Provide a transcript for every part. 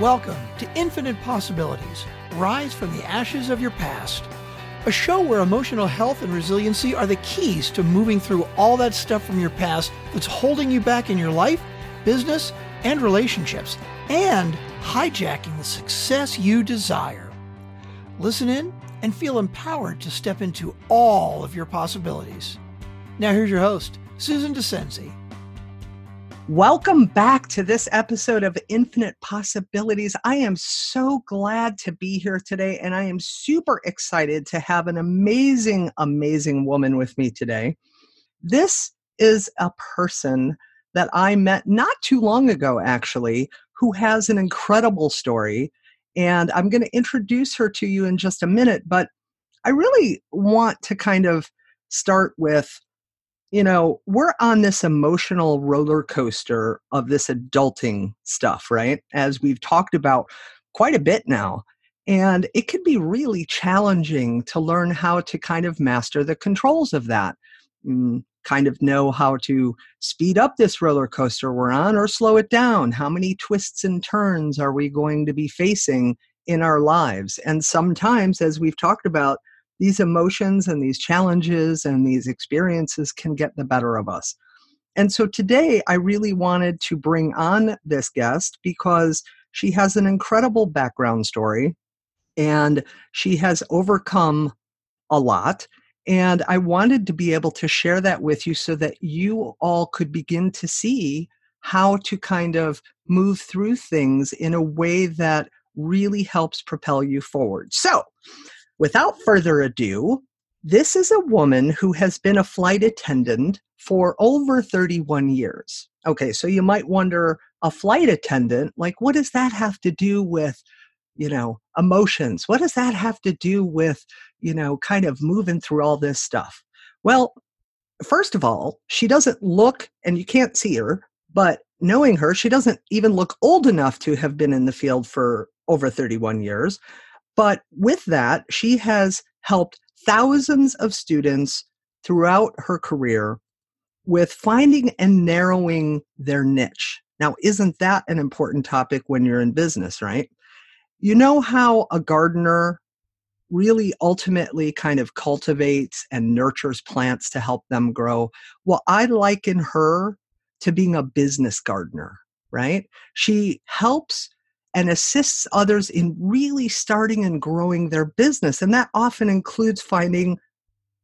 Welcome to Infinite Possibilities Rise from the Ashes of Your Past, a show where emotional health and resiliency are the keys to moving through all that stuff from your past that's holding you back in your life, business, and relationships, and hijacking the success you desire. Listen in and feel empowered to step into all of your possibilities. Now, here's your host, Susan DeCenzi. Welcome back to this episode of Infinite Possibilities. I am so glad to be here today, and I am super excited to have an amazing, amazing woman with me today. This is a person that I met not too long ago, actually, who has an incredible story. And I'm going to introduce her to you in just a minute, but I really want to kind of start with you know, we're on this emotional roller coaster of this adulting stuff, right? As we've talked about quite a bit now. And it can be really challenging to learn how to kind of master the controls of that. Mm, kind of know how to speed up this roller coaster we're on or slow it down. How many twists and turns are we going to be facing in our lives? And sometimes, as we've talked about, these emotions and these challenges and these experiences can get the better of us. And so today I really wanted to bring on this guest because she has an incredible background story and she has overcome a lot. And I wanted to be able to share that with you so that you all could begin to see how to kind of move through things in a way that really helps propel you forward. So, Without further ado, this is a woman who has been a flight attendant for over 31 years. Okay, so you might wonder a flight attendant, like, what does that have to do with, you know, emotions? What does that have to do with, you know, kind of moving through all this stuff? Well, first of all, she doesn't look, and you can't see her, but knowing her, she doesn't even look old enough to have been in the field for over 31 years. But with that, she has helped thousands of students throughout her career with finding and narrowing their niche. Now, isn't that an important topic when you're in business, right? You know how a gardener really ultimately kind of cultivates and nurtures plants to help them grow? Well, I liken her to being a business gardener, right? She helps and assists others in really starting and growing their business. And that often includes finding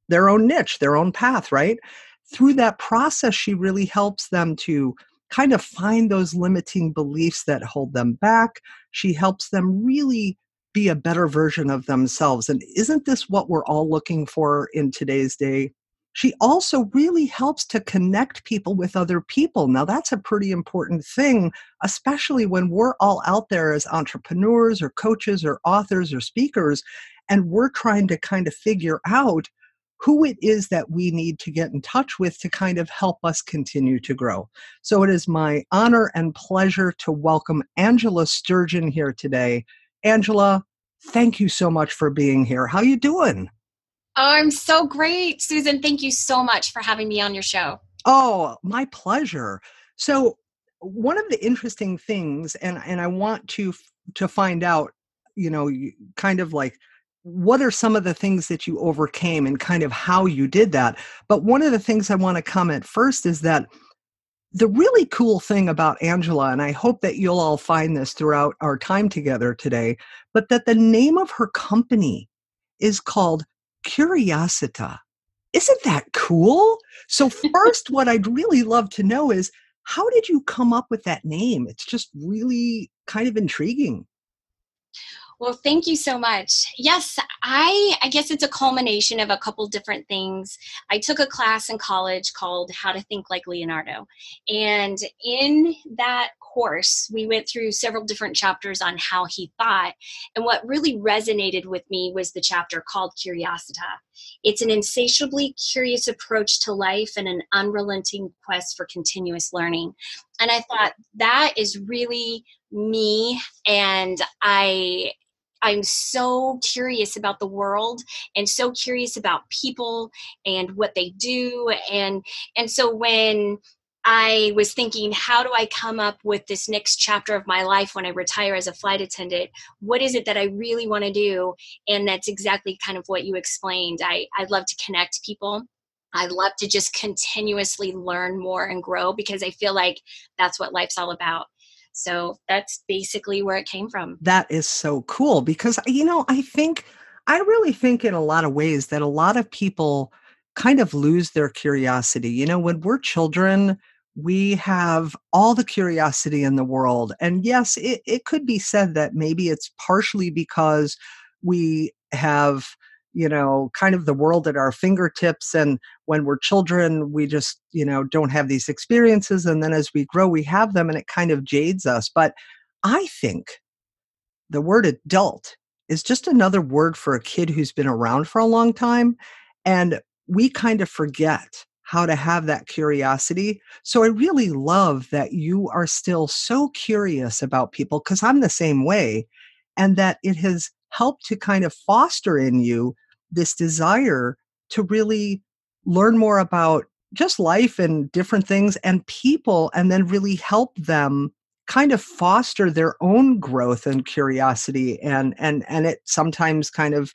their own niche, their own path, right? Through that process, she really helps them to kind of find those limiting beliefs that hold them back. She helps them really be a better version of themselves. And isn't this what we're all looking for in today's day? She also really helps to connect people with other people. Now, that's a pretty important thing, especially when we're all out there as entrepreneurs or coaches or authors or speakers, and we're trying to kind of figure out who it is that we need to get in touch with to kind of help us continue to grow. So it is my honor and pleasure to welcome Angela Sturgeon here today. Angela, thank you so much for being here. How you doing? Oh, I'm so great. Susan, thank you so much for having me on your show. Oh, my pleasure. So, one of the interesting things and and I want to to find out, you know, kind of like what are some of the things that you overcame and kind of how you did that. But one of the things I want to comment first is that the really cool thing about Angela, and I hope that you'll all find this throughout our time together today, but that the name of her company is called Curiosita. Isn't that cool? So, first, what I'd really love to know is how did you come up with that name? It's just really kind of intriguing. Well, thank you so much. Yes, I I guess it's a culmination of a couple different things. I took a class in college called How to Think Like Leonardo. And in that course, we went through several different chapters on how he thought. And what really resonated with me was the chapter called Curiosita. It's an insatiably curious approach to life and an unrelenting quest for continuous learning. And I thought that is really me and I I'm so curious about the world and so curious about people and what they do and and so when I was thinking, how do I come up with this next chapter of my life when I retire as a flight attendant? What is it that I really want to do? And that's exactly kind of what you explained. I, I love to connect people. I love to just continuously learn more and grow because I feel like that's what life's all about. So that's basically where it came from. That is so cool because, you know, I think, I really think in a lot of ways that a lot of people kind of lose their curiosity. You know, when we're children, we have all the curiosity in the world. And yes, it, it could be said that maybe it's partially because we have, you know, kind of the world at our fingertips. And when we're children, we just, you know, don't have these experiences. And then as we grow, we have them and it kind of jades us. But I think the word adult is just another word for a kid who's been around for a long time. And we kind of forget how to have that curiosity. So I really love that you are still so curious about people because I'm the same way. And that it has helped to kind of foster in you this desire to really learn more about just life and different things and people, and then really help them kind of foster their own growth and curiosity and and and it sometimes kind of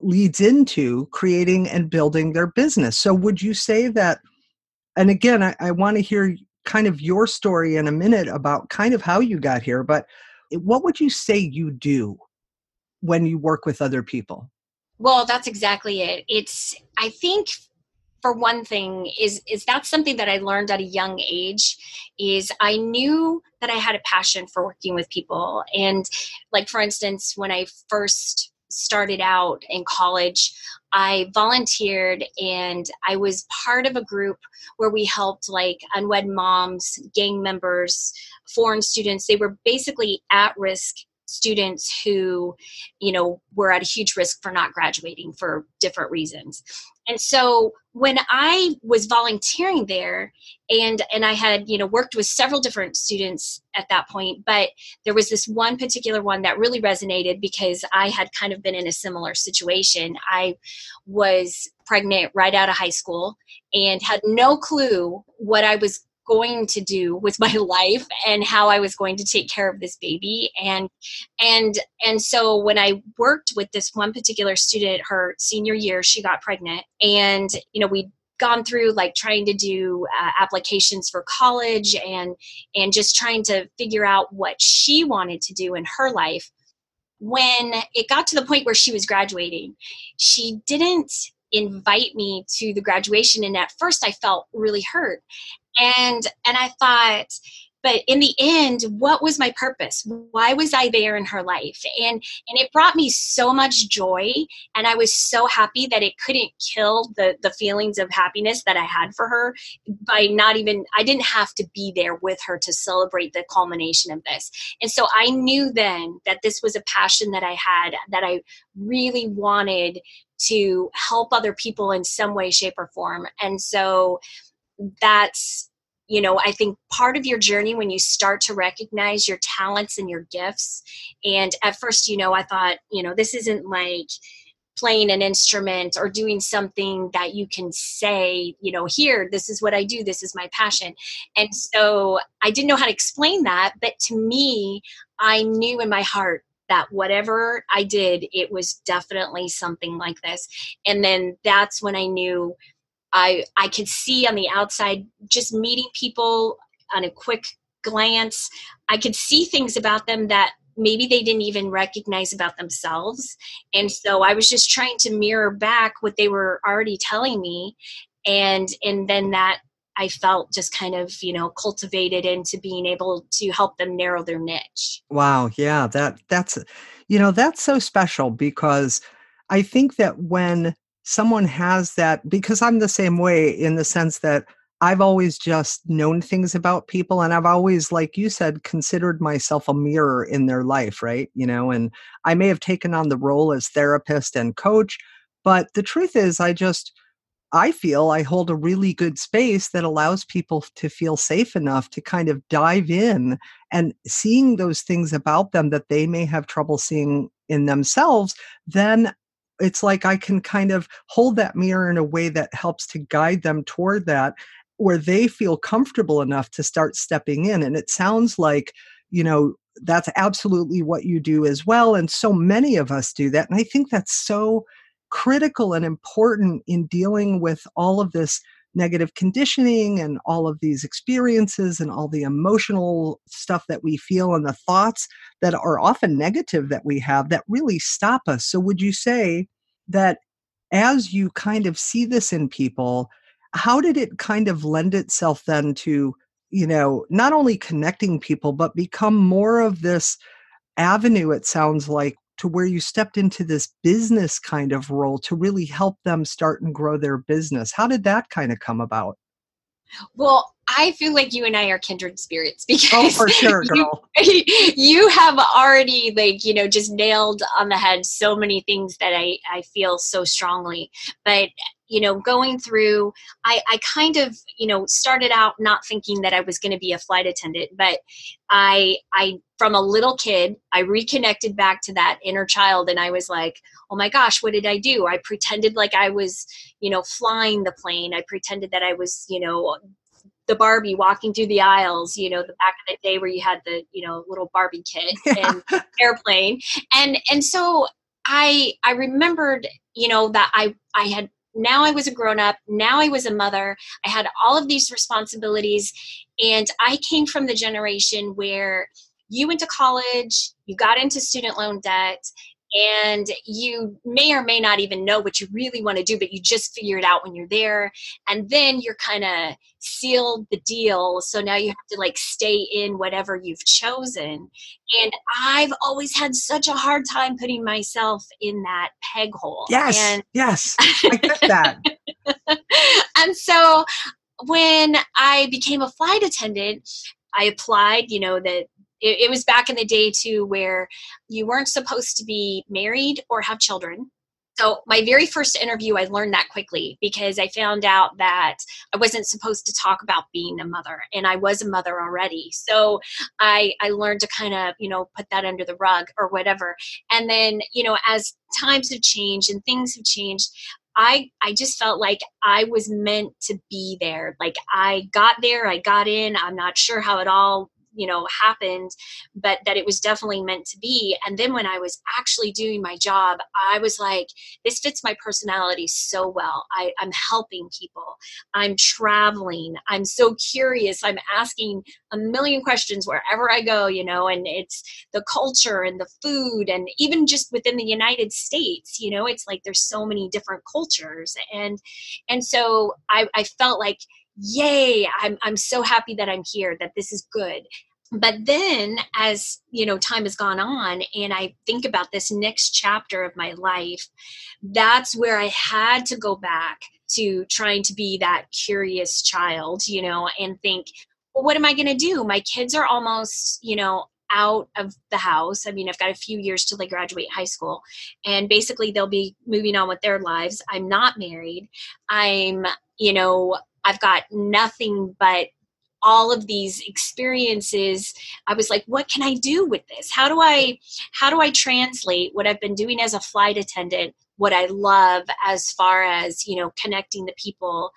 leads into creating and building their business. So, would you say that? And again, I, I want to hear kind of your story in a minute about kind of how you got here, but what would you say you do when you work with other people? Well, that's exactly it. It's, I think, for one thing is is that something that i learned at a young age is i knew that i had a passion for working with people and like for instance when i first started out in college, I volunteered and I was part of a group where we helped like unwed moms, gang members, foreign students. They were basically at risk students who you know were at a huge risk for not graduating for different reasons. And so when i was volunteering there and and i had you know worked with several different students at that point but there was this one particular one that really resonated because i had kind of been in a similar situation. I was pregnant right out of high school and had no clue what i was going to do with my life and how I was going to take care of this baby. And and and so when I worked with this one particular student her senior year she got pregnant. And you know we gone through like trying to do uh, applications for college and and just trying to figure out what she wanted to do in her life. When it got to the point where she was graduating she didn't invite me to the graduation. And at first i felt really hurt and and i thought but in the end what was my purpose? Why was i there in her life? And and it brought me so much joy and i was so happy that it couldn't kill the the feelings of happiness that i had for her by not even i didn't have to be there with her to celebrate the culmination of this. And so i knew then that this was a passion that i had that i really wanted to help other people in some way shape or form. And so that's you know i think part of your journey when you start to recognize your talents and your gifts. And at first you know i thought you know this isn't like playing an instrument or doing something that you can say you know here this is what i do. This is my passion. And so i didn't know how to explain that but to me i knew in my heart that whatever i did it was definitely something like this. And then that's when i knew I I could see on the outside just meeting people on a quick glance. I could see things about them that maybe they didn't even recognize about themselves. And so I was just trying to mirror back what they were already telling me and and then that I felt just kind of, you know, cultivated into being able to help them narrow their niche. Wow, yeah, that that's you know, that's so special because I think that when someone has that because I'm the same way in the sense that I've always just known things about people and I've always like you said considered myself a mirror in their life, right? You know, and I may have taken on the role as therapist and coach, but the truth is I just I feel I hold a really good space that allows people to feel safe enough to kind of dive in and seeing those things about them that they may have trouble seeing in themselves, then it's like I can kind of hold that mirror in a way that helps to guide them toward that. where they feel comfortable enough to start stepping in. And it sounds like, you know, that's absolutely what you do as well. And so many of us do that. And I think that's so critical and important in dealing with all of this negative conditioning and all of these experiences and all the emotional stuff that we feel and the thoughts that are often negative that we have that really stop us. So, would you say that as you kind of see this in people, how did it kind of lend itself then to, you know, not only connecting people, but become more of this avenue, it sounds like, to where you stepped into this business kind of role to really help them start and grow their business. How did that kind of come about? Well, I feel like you and I are kindred spirits oh, because oh, for sure, girl. You, you have already like you know just nailed on the head so many things that I I feel so strongly. But you know going through i i kind of you know started out not thinking that i was going to be a flight attendant but i i from a little kid i reconnected back to that inner child and i was like oh my gosh what did i do? I pretended like i was you know flying the plane. I pretended that i was you know the Barbie walking through the aisles, you know, the back of the day where you had the, you know, little Barbie kit and airplane. And and so I I remembered, you know, that I I had now I was a grown up, now I was a mother, I had all of these responsibilities, and I came from the generation where you went to college, you got into student loan debt, and you may or may not even know what you really want to do but you just figure it out when you're there. And then you're kind of sealed the deal. So now you have to like stay in whatever you've chosen. And i've always had such a hard time putting myself in that peg hole. Yes and yes. I get that. And so when i became a flight attendant I applied, you know, the it, it was back in the day too where you weren't supposed to be married or have children so my very first interview i learned that quickly because i found out that i wasn't supposed to talk about being a mother and i was a mother already so i i learned to kind of you know put that under the rug or whatever and then you know as times have changed and things have changed I I just felt like I was meant to be there. Like I got there, I got in. I'm not sure how it all you know happened but that it was definitely meant to be. And then when i was actually doing my job i was like this fits my personality so well. I, i'm helping people. I'm traveling. I'm so curious. I'm asking a million questions wherever i go you know and it's the culture and the food and even just within the united states you know it's like there's so many different cultures. And and so i, I felt like yay i'm i'm so happy that i'm here that this is good but then as you know time has gone on and i think about this next chapter of my life that's where i had to go back to trying to be that curious child you know and think well what am i going to do my kids are almost you know out of the house. I mean, I've got a few years till they graduate high school, and basically they'll be moving on with their lives. I'm not married. I'm, you know, I've got nothing but all of these experiences. I was like what can i do with this? How do i how do i translate what i've been doing as a flight attendant what i love as far as you know connecting the people?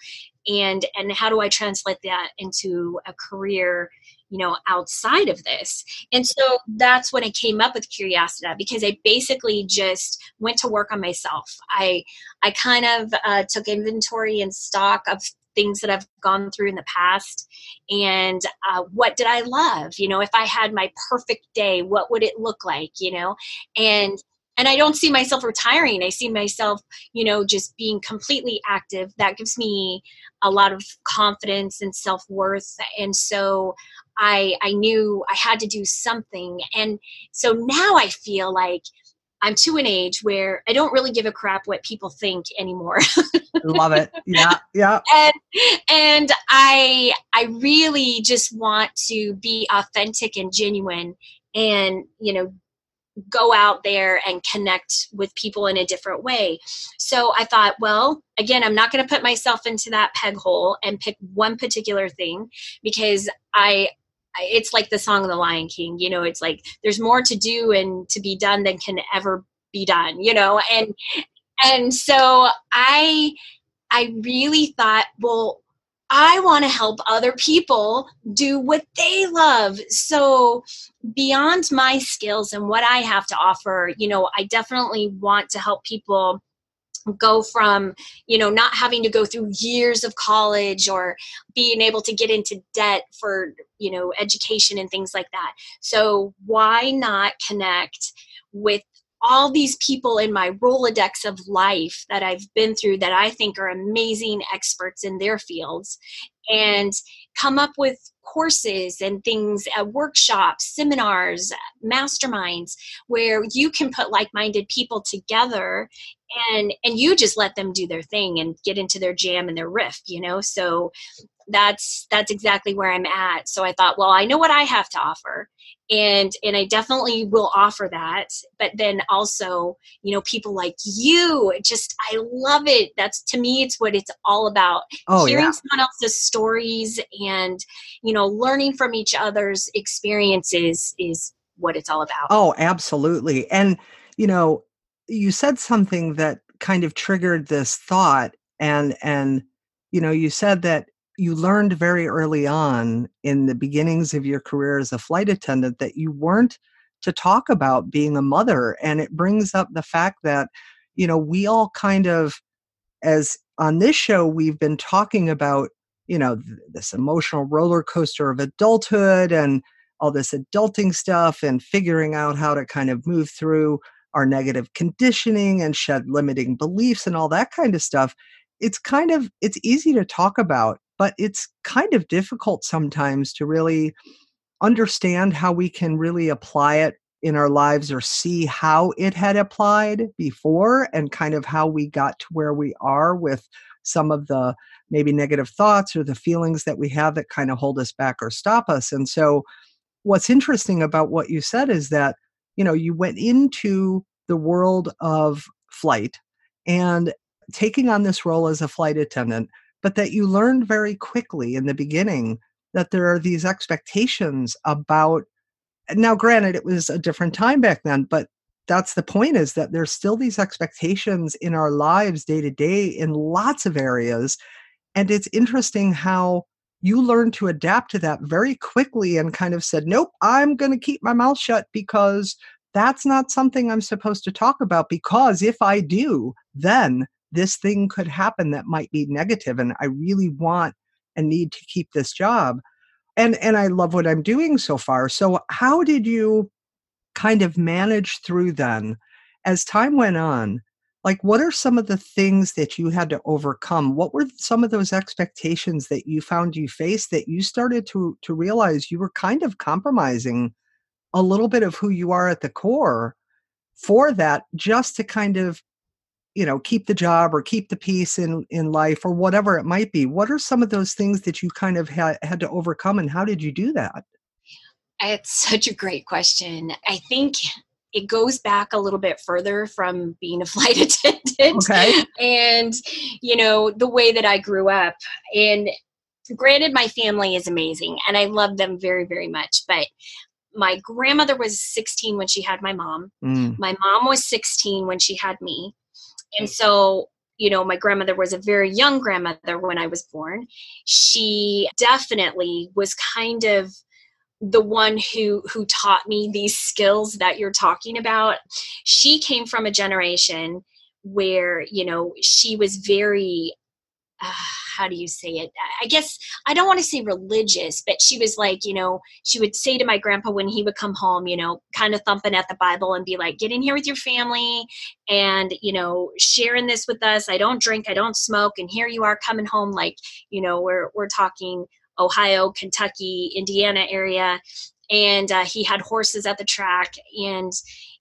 And and how do i translate that into a career you know outside of this? And so that's when i came up with Curiosita because i basically just went to work on myself. I i kind of uh, took inventory and stock of things that I've gone through in the past and uh, what did I love? You know, if I had my perfect day, what would it look like? You know, and and I don't see myself retiring. I see myself, you know, just being completely active. That gives me a lot of confidence and self worth. And so I I knew I had to do something. And so now I feel like I'm to an age where I don't really give a crap what people think anymore. Love it. Yeah. Yeah. And and I I really just want to be authentic and genuine and, you know, go out there and connect with people in a different way. So I thought, well, again, I'm not going to put myself into that peg hole and pick one particular thing because I it's like the song of the lion king you know it's like there's more to do and to be done than can ever be done you know and and so i i really thought well I want to help other people do what they love. So, beyond my skills and what I have to offer, you know, I definitely want to help people go from you know not having to go through years of college or being able to get into debt for you know education and things like that. So why not connect with all these people in my Rolodex of life that I've been through that I think are amazing experts in their fields and come up with courses and things at uh, workshops seminars masterminds where you can put like-minded people together and and you just let them do their thing and get into their jam and their riff you know? So that's that's exactly where i'm at. So i thought well i know what i have to offer and and i definitely will offer that. But then also you know people like you just i love it. That's to me it's what it's all about. Oh, hearing yeah. someone else's stories and you know learning from each other's experiences is what it's all about. Oh absolutely. And you know you said something that kind of triggered this thought and and you know you said that you learned very early on in the beginnings of your career as a flight attendant that you weren't to talk about being a mother and it brings up the fact that you know we all kind of as on this show we've been talking about you know th- this emotional roller coaster of adulthood and all this adulting stuff and figuring out how to kind of move through our negative conditioning and shed limiting beliefs and all that kind of stuff it's kind of it's easy to talk about but it's kind of difficult sometimes to really understand how we can really apply it in our lives or see how it had applied before and kind of how we got to where we are with some of the maybe negative thoughts or the feelings that we have that kind of hold us back or stop us. And so what's interesting about what you said is that you know you went into the world of flight and taking on this role as a flight attendant but that you learned very quickly in the beginning that there are these expectations about now granted it was a different time back then but that's the point is that there's still these expectations in our lives day to day in lots of areas and it's interesting how you learn to adapt to that very quickly and kind of said, nope, I'm going to keep my mouth shut because that's not something I'm supposed to talk about. Because if I do, then this thing could happen that might be negative and I really want and need to keep this job. And and I love what I'm doing so far. So how did you kind of manage through then as time went on? Like what are some of the things that you had to overcome? What were some of those expectations that you found you faced that you started to to realize you were kind of compromising a little bit of who you are at the core for that just to kind of you know keep the job or keep the peace in in life or whatever it might be? What are some of those things that you kind of had, had to overcome and how did you do that? It's such a great question. I think it goes back a little bit further from being a flight attendant. Okay. and you know the way that i grew up and granted my family is amazing and i love them very very much but my grandmother was 16 when she had my mom. Mm. my mom was 16 when she had me. And so you know my grandmother was a very young grandmother when i was born. She definitely was kind of the one who who taught me these skills that you're talking about she came from a generation where you know she was very uh, how do you say it? I guess i don't want to say religious but she was like you know she would say to my grandpa when he would come home you know kind of thumping at the bible and be like get in here with your family and you know sharing this with us. I don't drink i don't smoke and here you are coming home like you know we're we're talking Ohio, Kentucky, Indiana area. And uh, he had horses at the track and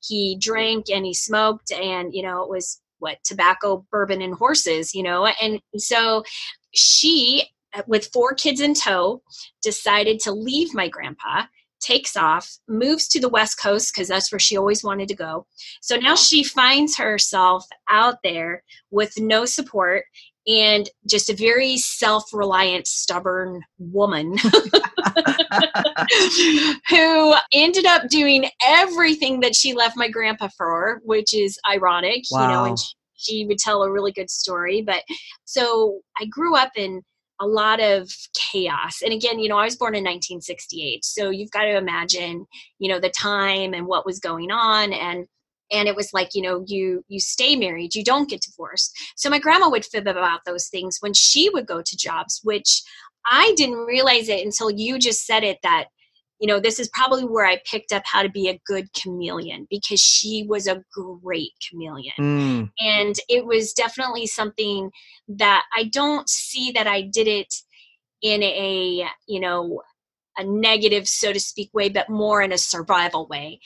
he drank and he smoked and, you know, it was what tobacco, bourbon, and horses, you know. And so she, with four kids in tow, decided to leave my grandpa takes off, moves to the West Coast because that's where she always wanted to go. So now she finds herself out there with no support and just a very self reliant, stubborn woman who ended up doing everything that she left my grandpa for, which is ironic, wow. you know, and she, she would tell a really good story. But so I grew up in a lot of chaos. And again, you know, I was born in 1968. So you've got to imagine, you know, the time and what was going on and and it was like you know you you stay married you don't get divorced so my grandma would fib about those things when she would go to jobs which i didn't realize it until you just said it that you know, this is probably where I picked up how to be a good chameleon because she was a great chameleon. Mm. And it was definitely something that I don't see that I did it in a, you know, a negative so to speak way but more in a survival way.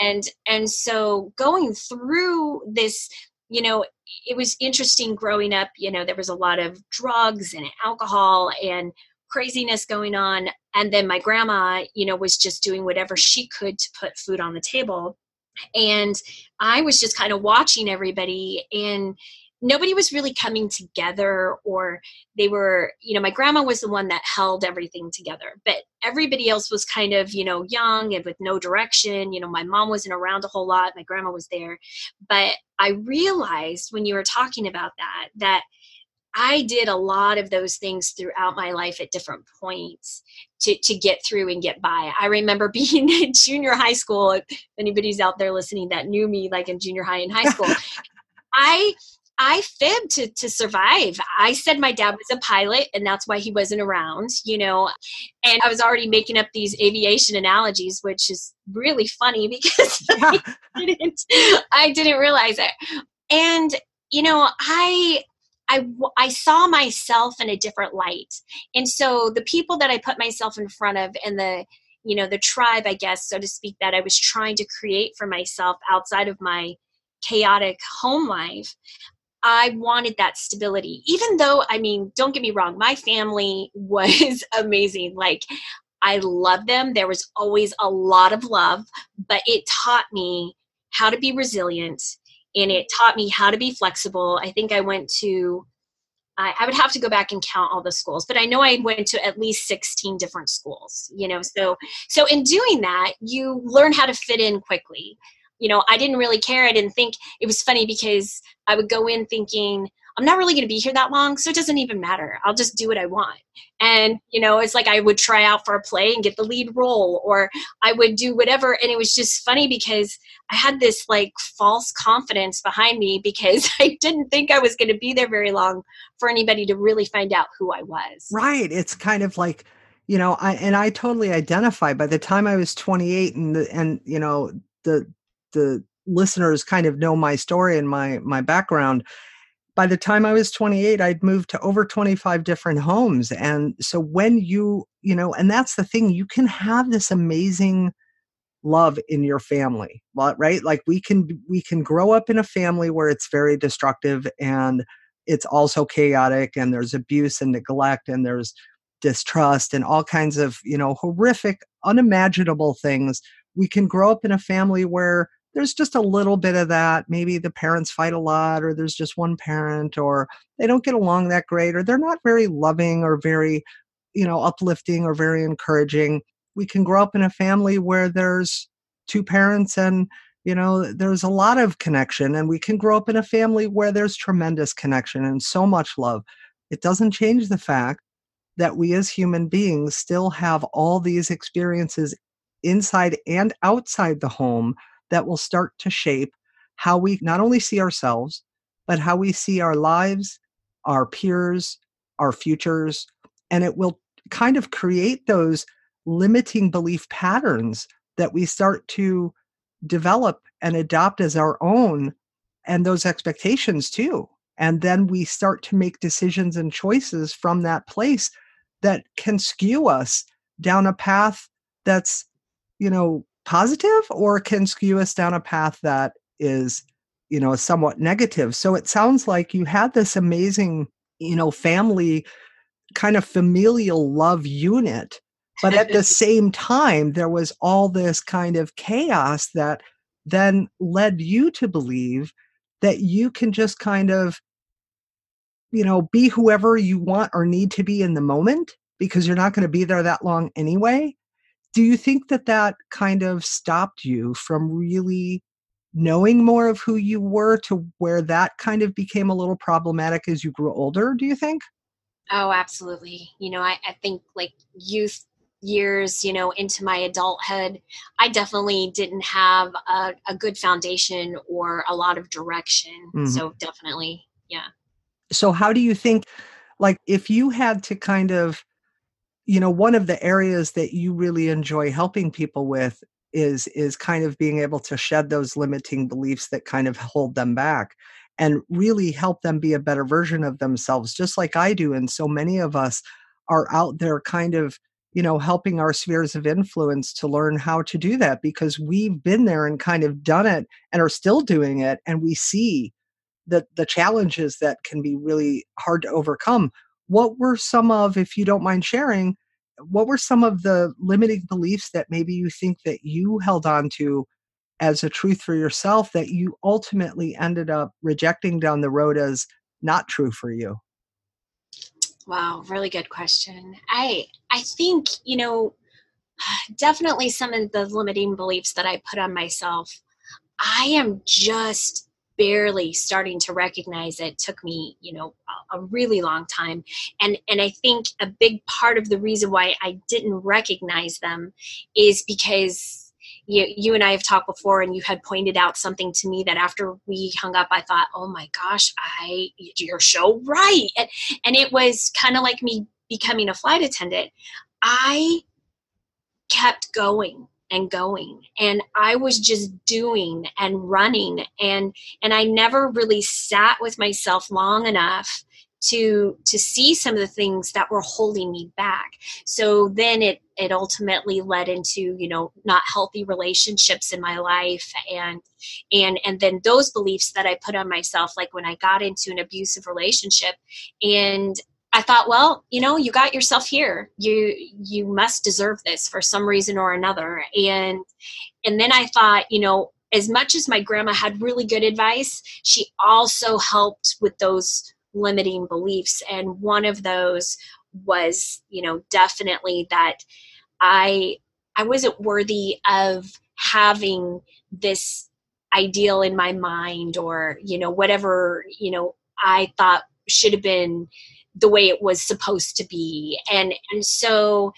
And and so going through this you know it was interesting growing up you know there was a lot of drugs and alcohol and craziness going on. And then my grandma you know was just doing whatever she could to put food on the table. And i was just kind of watching everybody and nobody was really coming together or they were you know my grandma was the one that held everything together but everybody else was kind of you know young and with no direction you know my mom wasn't around a whole lot my grandma was there but i realized when you were talking about that that I did a lot of those things throughout my life at different points to, to get through and get by. I remember being in junior high school. If anybody's out there listening that knew me like in junior high and high school, I I fibbed to, to survive. I said my dad was a pilot and that's why he wasn't around, you know. And I was already making up these aviation analogies, which is really funny because yeah. I, didn't, I didn't realize it. And, you know, I I, I saw myself in a different light. And so the people that I put myself in front of and the, you know, the tribe, I guess, so to speak, that I was trying to create for myself outside of my chaotic home life, I wanted that stability. Even though, I mean, don't get me wrong, my family was amazing. Like, I love them. There was always a lot of love, but it taught me how to be resilient and it taught me how to be flexible. I think I went to, I, I, would have to go back and count all the schools, but I know I went to at least 16 different schools, you know, so, so in doing that, you learn how to fit in quickly. You know, I didn't really care. I didn't think it was funny because I would go in thinking, I'm not really going to be here that long, so it doesn't even matter. I'll just do what I want. And, you know, it's like I would try out for a play and get the lead role, or I would do whatever. And it was just funny because I had this like false confidence behind me because I didn't think I was going to be there very long for anybody to really find out who I was. Right. It's kind of like, you know, I, and I totally identify by the time I was 28 and, the, and, you know, the, the listeners kind of know my story and my, my background by the time I was 28, I'd moved to over 25 different homes. And so when you, you know, and that's the thing, you can have this amazing love in your family, right? Like we can we can grow up in a family where it's very destructive and it's also chaotic and there's abuse and neglect and there's distrust and all kinds of, you know, horrific, unimaginable things. We can grow up in a family where there's just a little bit of that. Maybe the parents fight a lot, or there's just one parent, or they don't get along that great, or they're not very loving or very, you know, uplifting or very encouraging. We can grow up in a family where there's two parents and you know there's a lot of connection and we can grow up in a family where there's tremendous connection and so much love it doesn't change the fact that we as human beings still have all these experiences inside and outside the home that will start to shape how we not only see ourselves, but how we see our lives, our peers, our futures. And it will kind of create those limiting belief patterns that we start to develop and adopt as our own, and those expectations too. And then we start to make decisions and choices from that place that can skew us down a path that's, you know, positive or can skew us down a path that is you know somewhat negative? So it sounds like you had this amazing you know family kind of familial love unit but at the same time there was all this kind of chaos that then led you to believe that you can just kind of you know be whoever you want or need to be in the moment because you're not going to be there that long anyway do you think that that kind of stopped you from really knowing more of who you were to where that kind of became a little problematic as you grew older do you think Oh, absolutely. You know, I, I think like youth years, you know, into my adulthood, I definitely didn't have a, a good foundation or a lot of direction. Mm-hmm. So definitely, yeah. So how do you think, like, if you had to kind of, you know, one of the areas that you really enjoy helping people with is is kind of being able to shed those limiting beliefs that kind of hold them back and really help them be a better version of themselves just like I do and so many of us are out there kind of you know helping our spheres of influence to learn how to do that because we've been there and kind of done it and are still doing it and we see the the challenges that can be really hard to overcome what were some of if you don't mind sharing what were some of the limiting beliefs that maybe you think that you held on to as a truth for yourself that you ultimately ended up rejecting down the road as not true for you Wow, really good question. I I think, you know, definitely some of the limiting beliefs that I put on myself, I am just barely starting to recognize it took me you know a, really long time. And and i think a big part of the reason why i didn't recognize them is because you, you and I have talked before, and you had pointed out something to me that after we hung up, I thought, oh my gosh, I you're so right, and, and it was kind of like me becoming a flight attendant. I kept going and going. And i was just doing and running. And and i never really sat with myself long enough to to see some of the things that were holding me back. So then it it ultimately led into you know not healthy relationships in my life. And and and then those beliefs that i put on myself like when i got into an abusive relationship and I thought, well, you know, you got yourself here. You you must deserve this for some reason or another. And and then I thought, you know, as much as my grandma had really good advice, she also helped with those limiting beliefs and one of those was you know definitely that i i wasn't worthy of having this ideal in my mind or you know whatever you know i thought should have been the way it was supposed to be and and so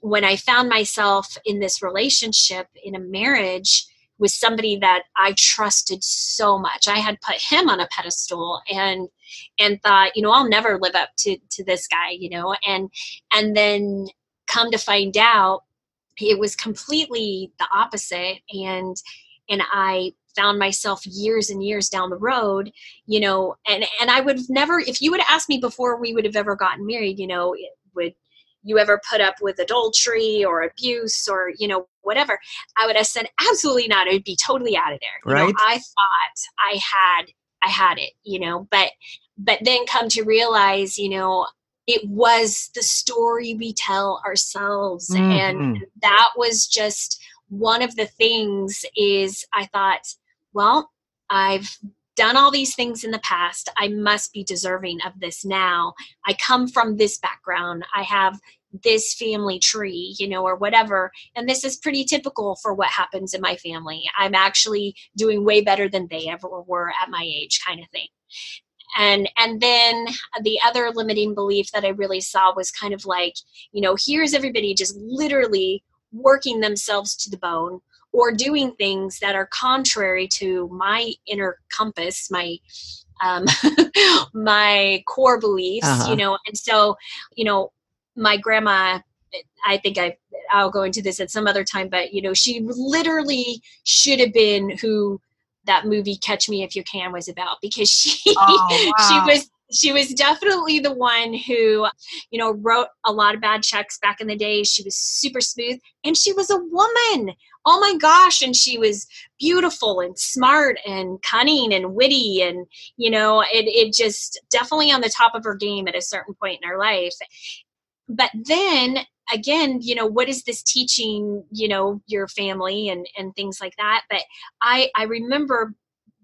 when i found myself in this relationship in a marriage with somebody that I trusted so much. I had put him on a pedestal and and thought, you know, I'll never live up to to this guy, you know, and and then come to find out it was completely the opposite and and I found myself years and years down the road, you know, and and I would have never if you would have asked me before we would have ever gotten married, you know, would you ever put up with adultery or abuse or you know whatever i would have said absolutely not i'd be totally out of there you right. know i thought i had i had it you know but but then come to realize you know it was the story we tell ourselves mm-hmm. and that was just one of the things is i thought well i've done all these things in the past. I must be deserving of this now. I come from this background. I have this family tree, you know, or whatever. And this is pretty typical for what happens in my family. I'm actually doing way better than they ever were at my age, kind of thing. And and then the other limiting belief that I really saw was kind of like, you know, here's everybody just literally working themselves to the bone or doing things that are contrary to my inner compass, my um, my core beliefs, uh-huh. you know. And so, you know, my grandma, I think I I'll go into this at some other time, but you know, she literally should have been who that movie Catch Me If You Can was about because she oh, wow. she was she was definitely the one who you know wrote a lot of bad checks back in the day she was super smooth and she was a woman oh my gosh and she was beautiful and smart and cunning and witty and you know it, it just definitely on the top of her game at a certain point in her life. But then again you know what is this teaching you know your family and and things like that? But i i remember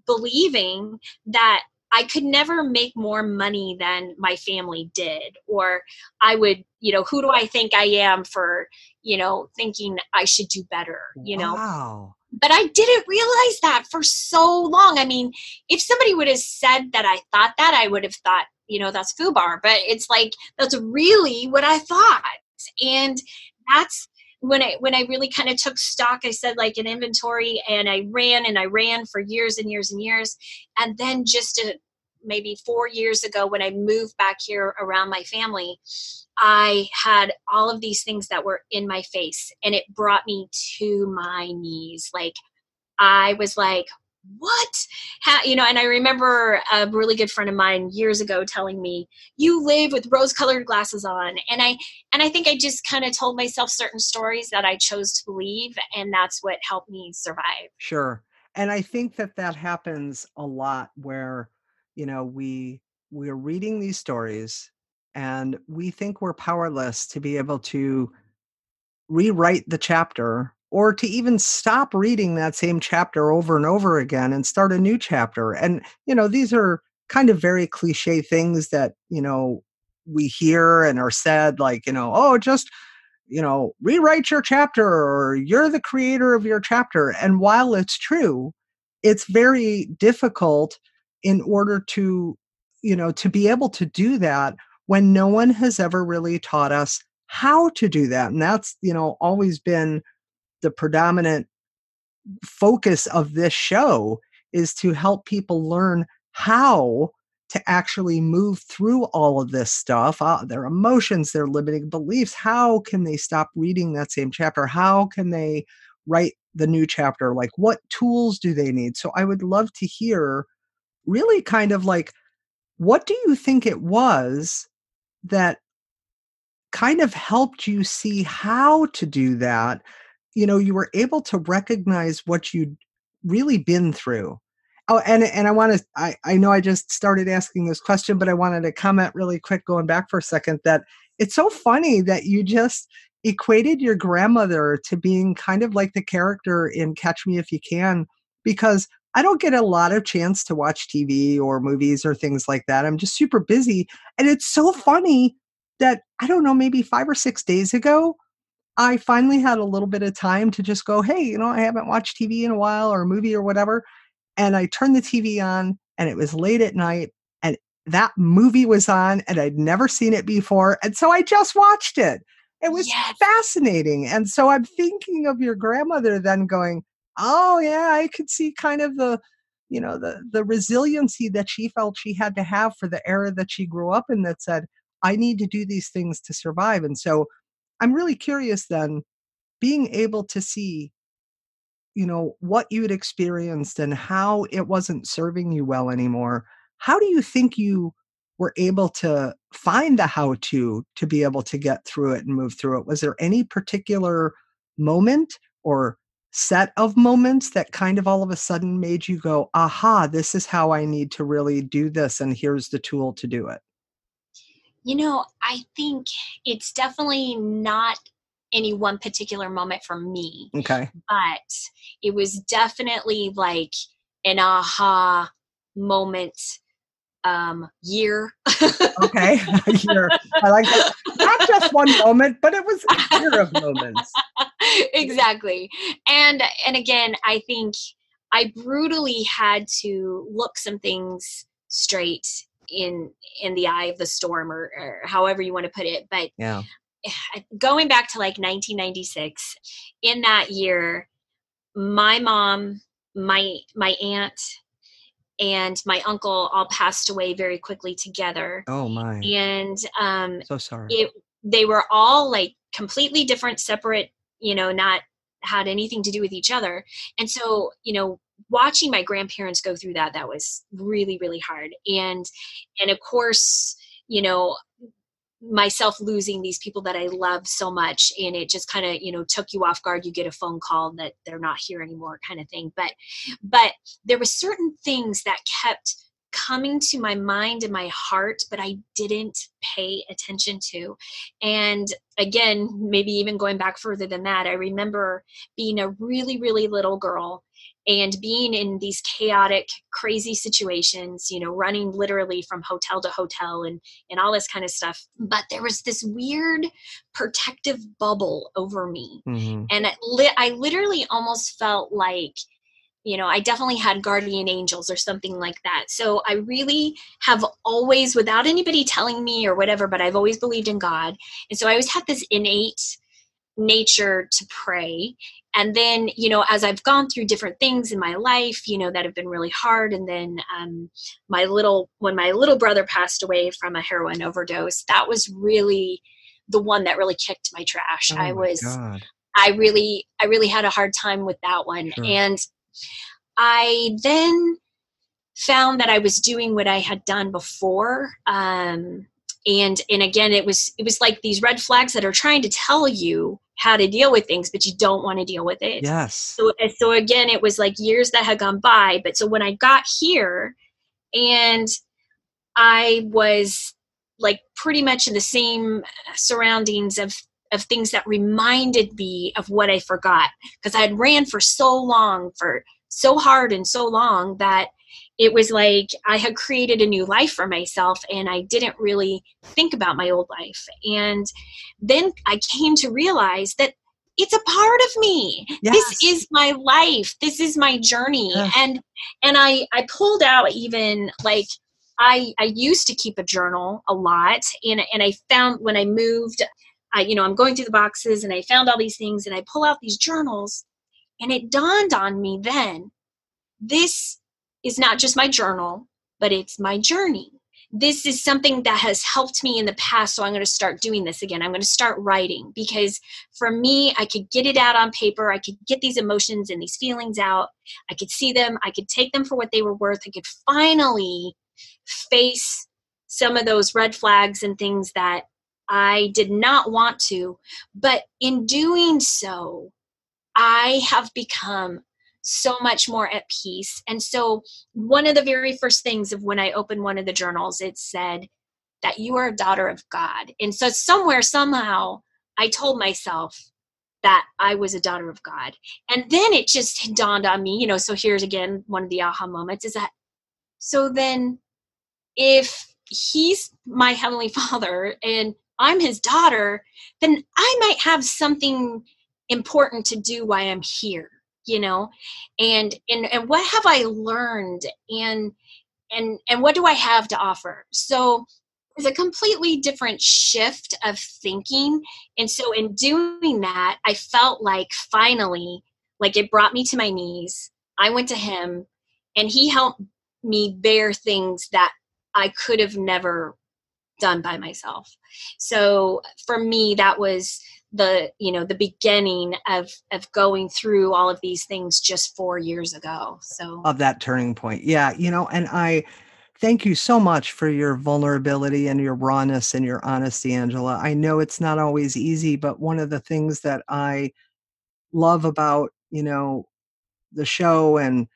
believing that I could never make more money than my family did. Or I would, you know, who do I think I am for, you know, thinking I should do better, you know? Wow. But I didn't realize that for so long. I mean, if somebody would have said that I thought that, I would have thought, you know that's foobar but it's like that's really what i thought and that's when I when I really kind of took stock, I said like an inventory, and I ran and I ran for years and years and years, and then just a, maybe four years ago when I moved back here around my family, I had all of these things that were in my face, and it brought me to my knees. Like I was like, what? How, you know and i remember a really good friend of mine years ago telling me you live with rose colored glasses on. And i and i think i just kind of told myself certain stories that i chose to believe and that's what helped me survive. Sure and i think that that happens a lot where you know we we're reading these stories and we think we're powerless to be able to rewrite the chapter or to even stop reading that same chapter over and over again and start a new chapter. And, you know, these are kind of very cliche things that, you know, we hear and are said, like, you know, oh, just, you know, rewrite your chapter or you're the creator of your chapter. And while it's true, it's very difficult in order to, you know, to be able to do that when no one has ever really taught us how to do that. And that's, you know, always been the predominant focus of this show is to help people learn how to actually move through all of this stuff uh, their emotions their limiting beliefs how can they stop reading that same chapter? How can they write the new chapter? Like what tools do they need? So i would love to hear really kind of like what do you think it was that kind of helped you see how to do that you know you were able to recognize what you'd really been through. Oh and and i want to i i know i just started asking this question but i wanted to comment really quick going back for a second that it's so funny that you just equated your grandmother to being kind of like the character in catch me if you can because i don't get a lot of chance to watch tv or movies or things like that. I'm just super busy and it's so funny that i don't know maybe five or six days ago I finally had a little bit of time to just go, hey, you know, I haven't watched TV in a while or a movie or whatever. And I turned the TV on and it was late at night and that movie was on and I'd never seen it before. And so I just watched it. It was yes. fascinating. And so I'm thinking of your grandmother then going, oh, yeah, I could see kind of the, you know, the, the resiliency that she felt she had to have for the era that she grew up in that said, I need to do these things to survive. And so I'm really curious then, being able to see, you know, what you'd experienced and how it wasn't serving you well anymore. How do you think you were able to find the how to to be able to get through it and move through it? Was there any particular moment or set of moments that kind of all of a sudden made you go, aha, this is how I need to really do this, and here's the tool to do it? You know, I think it's definitely not any one particular moment for me. Okay. But it was definitely like an aha moment um year. okay. year. I like that. Not just one moment, but it was a year of moments. exactly. And and again, I think I brutally had to look some things straight in in the eye of the storm or, or however you want to put it but yeah. going back to like 1996 in that year my mom my my aunt and my uncle all passed away very quickly together oh my. and um so sorry. it they were all like completely different separate you know not had anything to do with each other and so you know watching my grandparents go through that that was really really hard. And and of course you know myself losing these people that I love so much and it just kind of you know took you off guard you get a phone call that they're not here anymore kind of thing. But but there were certain things that kept coming to my mind and my heart but I didn't pay attention to. And again maybe even going back further than that I remember being a really really little girl and being in these chaotic crazy situations you know running literally from hotel to hotel and and all this kind of stuff but there was this weird protective bubble over me mm-hmm. and li- i literally almost felt like you know, I definitely had guardian angels or something like that. So I really have always, without anybody telling me or whatever, but I've always believed in God. And so I always had this innate nature to pray. And then, you know, as I've gone through different things in my life, you know, that have been really hard. And then um, my little, when my little brother passed away from a heroin overdose, that was really the one that really kicked my trash. Oh I was, God. I really, I really had a hard time with that one. Sure. And I then found that I was doing what I had done before. Um, and and again, it was it was like these red flags that are trying to tell you how to deal with things, but you don't want to deal with it. Yes. So uh, so again, it was like years that had gone by. But so when I got here, and I was like pretty much in the same surroundings of of things that reminded me of what I forgot because I had ran for so long for so hard and so long that it was like I had created a new life for myself and I didn't really think about my old life. And then I came to realize that it's a part of me. Yes. This is my life. This is my journey. And and I I pulled out even like I I used to keep a journal a lot and and I found when I moved I you know I'm going through the boxes and I found all these things and I pull out these journals and it dawned on me then this is not just my journal, but it's my journey. This is something that has helped me in the past, so I'm going to start doing this again. I'm going to start writing because for me, I could get it out on paper. I could get these emotions and these feelings out. I could see them. I could take them for what they were worth. I could finally face some of those red flags and things that I did not want to. But in doing so, I have become so much more at peace. And so, one of the very first things of when I opened one of the journals, it said that you are a daughter of God. And so, somewhere, somehow, I told myself that I was a daughter of God. And then it just dawned on me, you know, so here's again one of the aha moments is that so then if he's my heavenly father and I'm his daughter, then I might have something important to do while I'm here, you know? And and and what have I learned and and and what do I have to offer? So it's a completely different shift of thinking. And so in doing that, I felt like finally, like it brought me to my knees. I went to him and he helped me bear things that I could have never done by myself. So for me, that was the you know the beginning of of going through all of these things just four years ago. So of that turning point. Yeah, you know, and I thank you so much for your vulnerability and your rawness and your honesty, Angela. I know it's not always easy, but one of the things that I love about, you know, the show and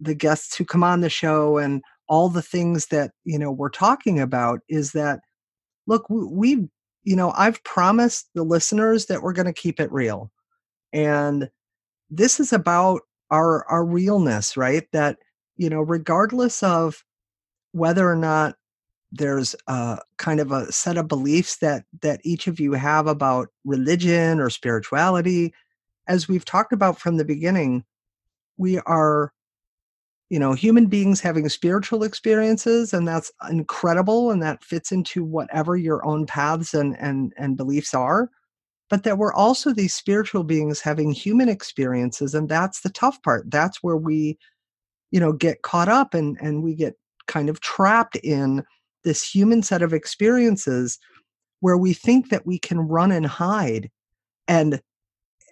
the guests who come on the show and all the things that, you know, we're talking about is that look, we, we you know, I've promised the listeners that we're going to keep it real. And this is about our our realness, right? That, you know, regardless of whether or not there's a kind of a set of beliefs that that each of you have about religion or spirituality as we've talked about from the beginning we are you know human beings having spiritual experiences and that's incredible and that fits into whatever your own paths and and and beliefs are. But that we're also these spiritual beings having human experiences and that's the tough part. That's where we you know get caught up and and we get kind of trapped in this human set of experiences where we think that we can run and hide. And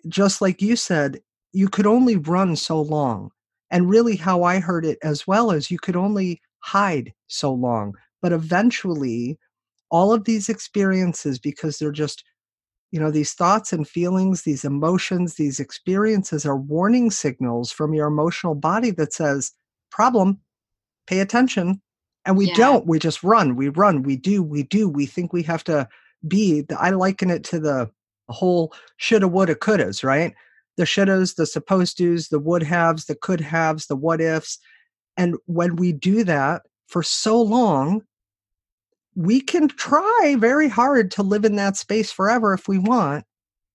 just like you said you could only run so long and really, how I heard it as well is you could only hide so long. But eventually, all of these experiences, because they're just, you know, these thoughts and feelings, these emotions, these experiences are warning signals from your emotional body that says, problem, pay attention. And we Yeah. don't. We just run. We run. We do. We do. We think we have to be. I liken it to the whole shoulda, woulda, couldas, right? The shouldas, the supposed tos, the would haves, the could haves, the what ifs. And when we do that for so long, we can try very hard to live in that space forever if we want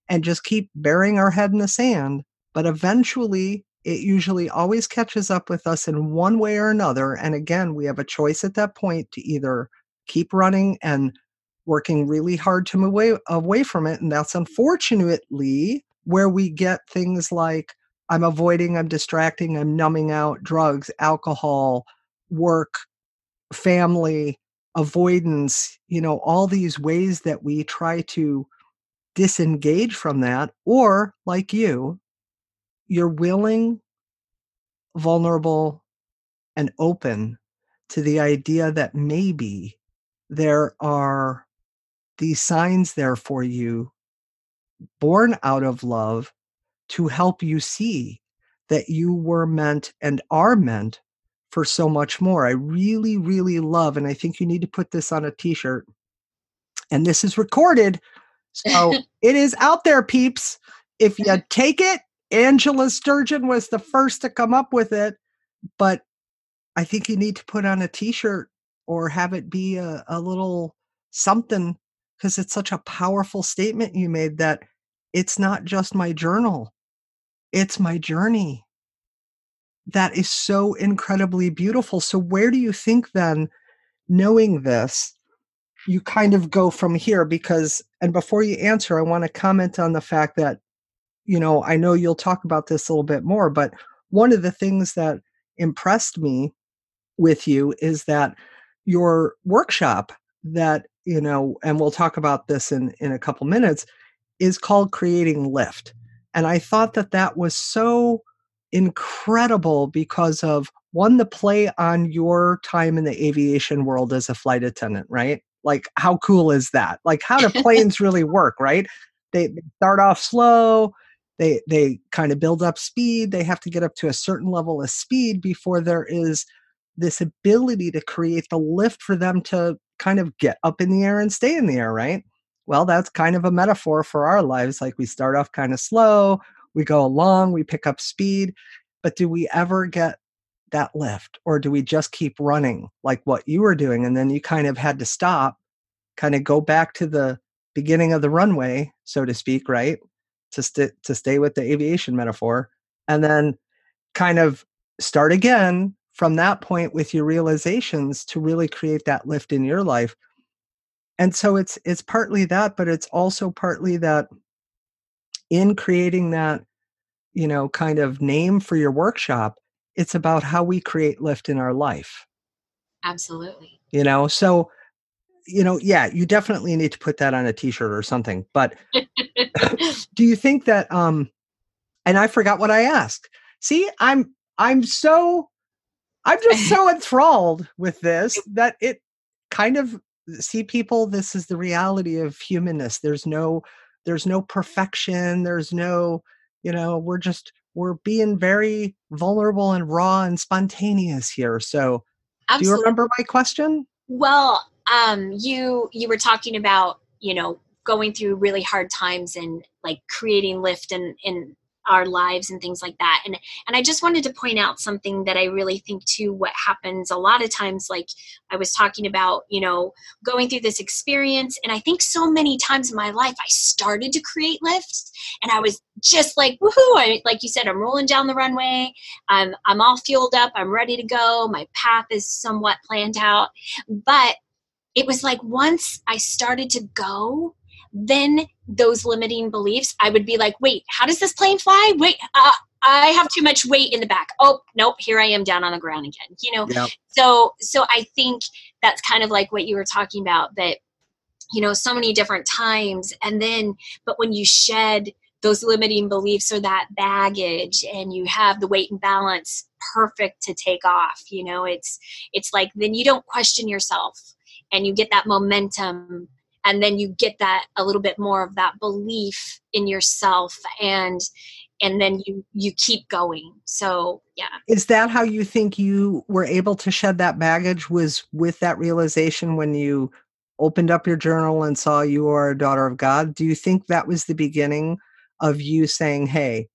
and just keep burying our head in the sand. But eventually it usually always catches up with us in one way or another. And again, we have a choice at that point to either keep running and working really hard to move away, away from it. And that's unfortunately where we get things like I'm avoiding, I'm distracting, I'm numbing out drugs, alcohol, work, family, avoidance, you know, all these ways that we try to disengage from that. Or, like you, you're willing, vulnerable, and open to the idea that maybe there are these signs there for you born out of love to help you see that you were meant and are meant for so much more. I really, really love, and I think you need to put this on a t shirt. And this is recorded. So it is out there, peeps. If you take it, Angela Sturgeon was the first to come up with it. But I think you need to put on a t shirt or have it be a, a little something because it's such a powerful statement you made that it's not just my journal, it's my journey. That is so incredibly beautiful. So, where do you think then, knowing this, you kind of go from here? Because, and before you answer, I want to comment on the fact that, you know, I know you'll talk about this a little bit more, but one of the things that impressed me with you is that your workshop that you know and we'll talk about this in in a couple minutes is called Creating Lift. And I thought that that was so incredible because of one, the play on your time in the aviation world as a flight attendant, right? Like, how cool is that? Like, how do planes really work, right? They, start off slow, they they kind of build up speed they have to get up to a certain level of speed before there is this ability to create the lift for them to kind of get up in the air and stay in the air right well, that's kind of a metaphor for our lives. Like we start off kind of slow, we go along, we pick up speed, but do we ever get that lift or do we just keep running like what you were doing? And then you kind of had to stop, kind of go back to the beginning of the runway, so to speak, right? To, st- to stay with the aviation metaphor, and then kind of start again from that point with your realizations to really create that lift in your life. And so it's it's partly that but it's also partly that in creating that you know kind of name for your workshop it's about how we create lift in our life. Absolutely. You know so you know yeah you definitely need to put that on a t-shirt or something but do you think that um and i forgot what i asked. See i'm i'm so i'm just so enthralled with this that it kind of see people this is the reality of humanness. There's no there's no perfection. There's no you know we're just we're being very vulnerable and raw and spontaneous here. So Absolutely. do you remember my question? Well um you you were talking about you know going through really hard times and like creating lift and in our lives and things like that. And and i just wanted to point out something that i really think too what happens a lot of times like i was talking about you know going through this experience and i think so many times in my life i started to create lifts and i was just like woohoo! I, like you said i'm rolling down the runway i'm i'm all fueled up i'm ready to go my path is somewhat planned out. But it was like once i started to go then those limiting beliefs, I would be like, wait, how does this plane fly? Wait, uh, I have too much weight in the back. Oh, nope, here I am down on the ground again. You know, so so I think that's kind of like what you were talking about that you know so many different times and then but when you shed those limiting beliefs or that baggage and you have the weight and balance perfect to take off you know it's it's like then you don't question yourself and you get that momentum and then you get that a little bit more of that belief in yourself and and then you you keep going. So yeah. Is that how you think you were able to shed that baggage was with that realization when you opened up your journal and saw you are a daughter of god? Do you think that was the beginning of you saying hey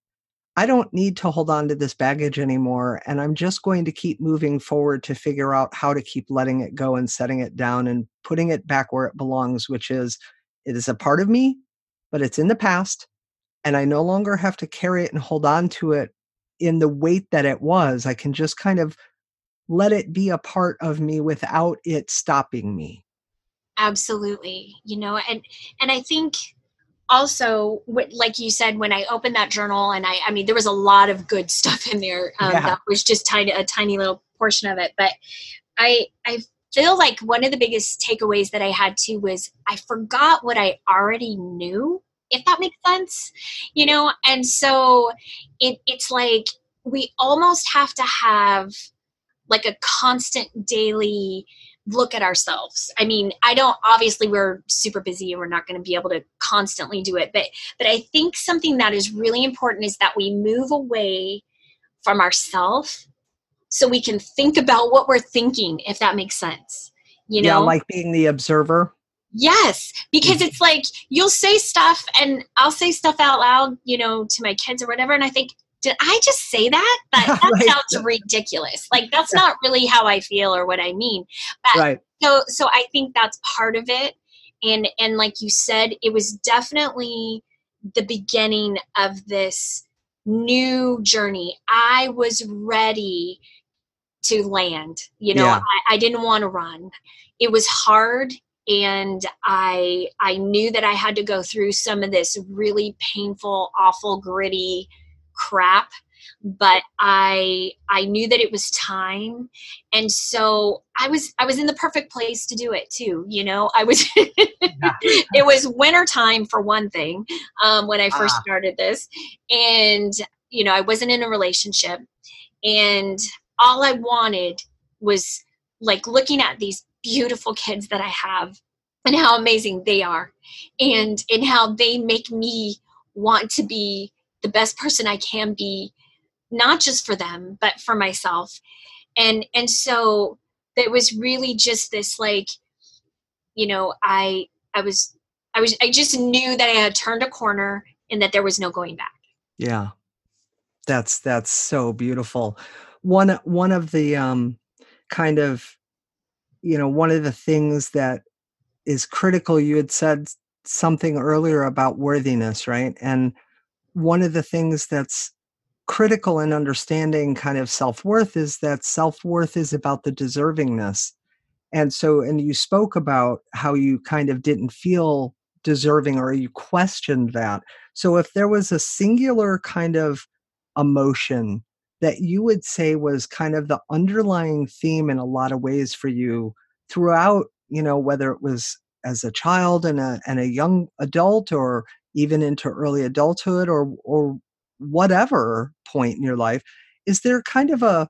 I don't need to hold on to this baggage anymore. And I'm just going to keep moving forward to figure out how to keep letting it go and setting it down and putting it back where it belongs, which is it is a part of me, but it's in the past. And I no longer have to carry it and hold on to it in the weight that it was i can just kind of let it be a part of me without it stopping me absolutely you know and and i think also like you said when i opened that journal and i i mean there was a lot of good stuff in there um, yeah. that was just tiny a tiny little portion of it but i i feel like one of the biggest takeaways that i had too was i forgot what i already knew if that makes sense you know and so it, it's like we almost have to have like a constant daily look at ourselves i mean i don't obviously we're super busy and we're not going to be able to constantly do it but but i think something that is really important is that we move away from ourself so we can think about what we're thinking if that makes sense you know yeah, like being the observer Yes, because it's like you'll say stuff and I'll say stuff out loud, you know, to my kids or whatever. And I think, did I just say that? That, that right. sounds ridiculous. Like that's not really how I feel or what I mean. But, right. So, so I think that's part of it. And, and like you said, it was definitely the beginning of this new journey. I was ready to land. You know, yeah. I, I didn't want to run. It was hard and i i knew that i had to go through some of this really painful awful gritty crap but i i knew that it was time. And so i was i was in the perfect place to do it too you know? I was it was winter time for one thing um, when i first ah. started this. And you know i wasn't in a relationship. And all i wanted was like looking at these beautiful kids that I have and how amazing they are and and how they make me want to be the best person I can be not just for them but for myself. And and so it was really just this like you know I I was I was I just knew that I had turned a corner and that there was no going back. Yeah. That's that's so beautiful. One one of the um kind of you know one of the things that is critical you had said something earlier about worthiness right? And one of the things that's critical in understanding kind of self-worth is that self-worth is about the deservingness. And so and you spoke about how you kind of didn't feel deserving or you questioned that. So if there was a singular kind of emotion that you would say was kind of the underlying theme in a lot of ways for you throughout you know whether it was as a child and a and a young adult or even into early adulthood or or whatever point in your life is there kind of a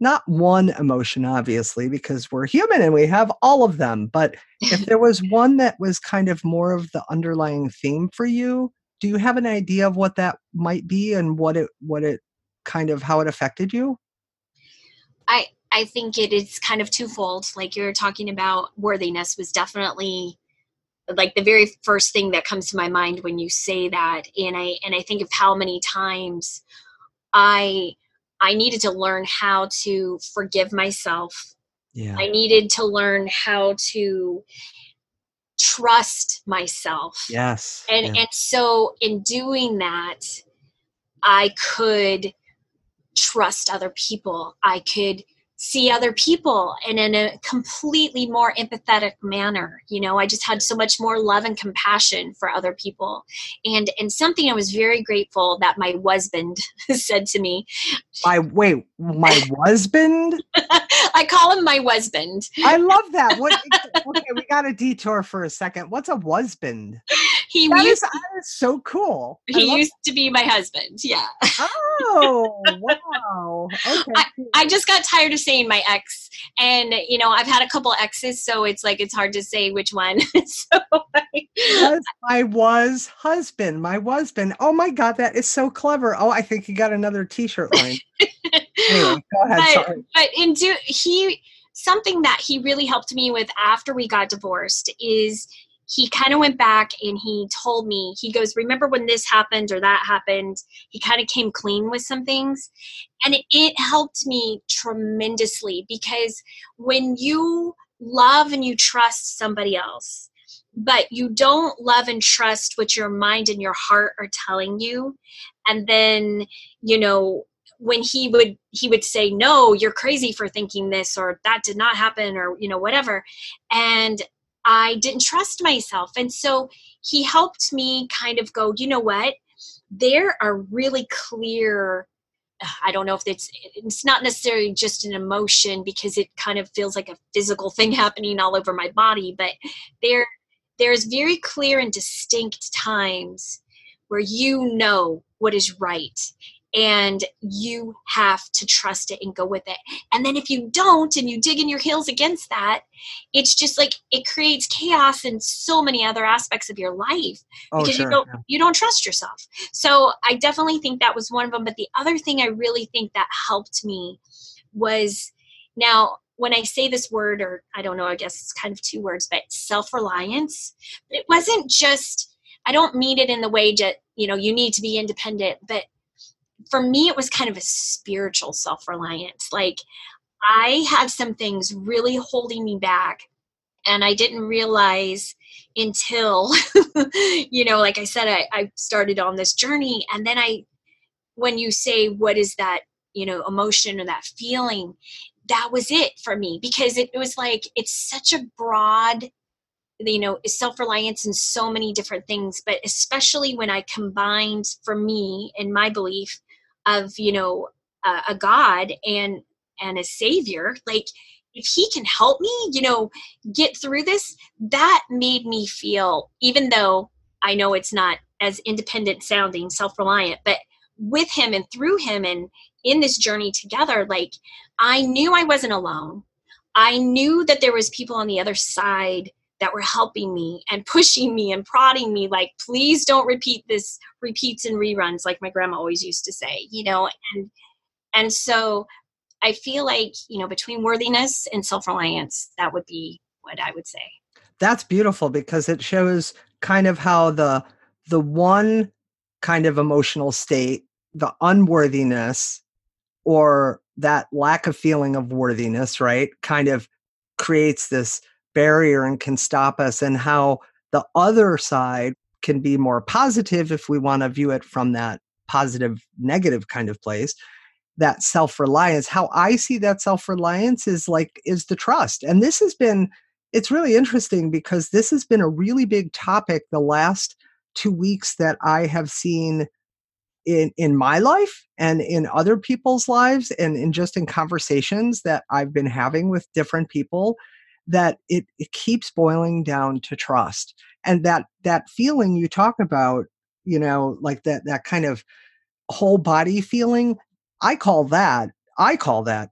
not one emotion obviously because we're human and we have all of them but if there was one that was kind of more of the underlying theme for you do you have an idea of what that might be and what it what it kind of how it affected you? I I think it is kind of twofold. Like you're talking about worthiness was definitely like the very first thing that comes to my mind when you say that and I and I think of how many times I I needed to learn how to forgive myself. Yeah. I needed to learn how to trust myself. Yes. And yeah. and so in doing that I could trust other people. I could see other people and in a completely more empathetic manner. You know i just had so much more love and compassion for other people. And and something i was very grateful that my husband said to me. My wait my husband? I call him my husband. I love that. What okay we got a detour for a second. What's a husband he that used is, that is so cool. He used that. to be my husband yeah. Oh wow. Okay I, I just got tired of saying my ex and you know i've had a couple exes so it's like it's hard to say which one. So I, my was husband my husband. Oh my god that is so clever. Oh i think he got another t-shirt line. Anyway go ahead but, sorry. but in do he something that he really helped me with after we got divorced is he kind of went back and he told me he goes remember when this happened or that happened? He kind of came clean with some things. And it, it helped me tremendously because when you love and you trust somebody else but you don't love and trust what your mind and your heart are telling you and then you know when he would he would say no you're crazy for thinking this or that did not happen or you know whatever. And i didn't trust myself. And so he helped me kind of go you know what? There are really clear I don't know if it's it's not necessarily just an emotion because it kind of feels like a physical thing happening all over my body, but there there's very clear and distinct times where you know what is right and you have to trust it and go with it. And then if you don't and you dig in your heels against that, it's just like it creates chaos in so many other aspects of your life oh, because sure, you don't yeah. you don't trust yourself. So I definitely think that was one of them. But the other thing I really think that helped me was now when I say this word, or I don't know, I guess it's kind of two words, but self reliance. It wasn't just, I don't mean it in the way that, you know, you need to be independent, but for me, it was kind of a spiritual self reliance. Like I had some things really holding me back, and I didn't realize until, you know, like I said, I, I started on this journey, and then I, when you say, what is that, you know, emotion or that feeling, that was it for me because it, was like it's such a broad you know self-reliance in so many different things but especially when i combined for me in my belief of you know a, god and and a savior like if he can help me you know get through this that made me feel even though i know it's not as independent sounding self-reliant but with him and through him and in this journey together like i knew i wasn't alone. I knew that there was people on the other side that were helping me and pushing me and prodding me like please don't repeat this repeats and reruns like my grandma always used to say you know and and so i feel like you know between worthiness and self-reliance that would be what i would say. That's beautiful because it shows kind of how the the one kind of emotional state the unworthiness or that lack of feeling of worthiness right kind of creates this barrier and can stop us and how the other side can be more positive if we want to view it from that positive negative kind of place that self-reliance. How i see that self-reliance is like is the trust and this has been it's really interesting because this has been a really big topic the last two weeks that i have seen in in my life and in other people's lives and in just in conversations that i've been having with different people that it, it keeps boiling down to trust and that that feeling you talk about you know like that that kind of whole body feeling i call that i call that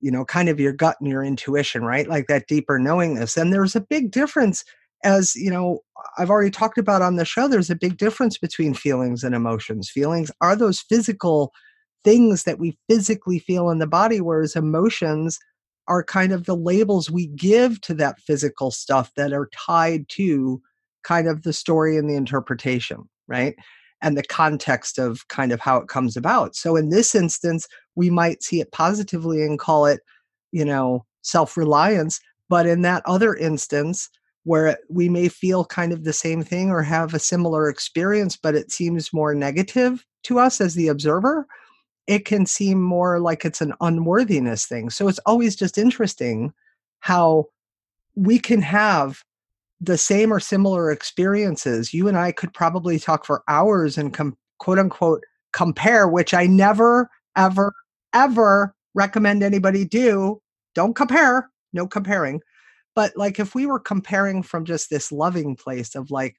you know kind of your gut and your intuition right? Like that deeper knowingness and there's a big difference as you know i've already talked about on the show there's a big difference between feelings and emotions. Feelings are those physical things that we physically feel in the body whereas emotions are kind of the labels we give to that physical stuff that are tied to kind of the story and the interpretation, right? And the context of kind of how it comes about. So in this instance, we might see it positively and call it, you know, self reliance. But in that other instance, where we may feel kind of the same thing or have a similar experience, but it seems more negative to us as the observer, it can seem more like it's an unworthiness thing. So it's always just interesting how we can have the same or similar experiences. You and I could probably talk for hours and com- quote unquote compare, which I never, ever, ever recommend anybody do. Don't compare, no comparing. But like if we were comparing from just this loving place of like,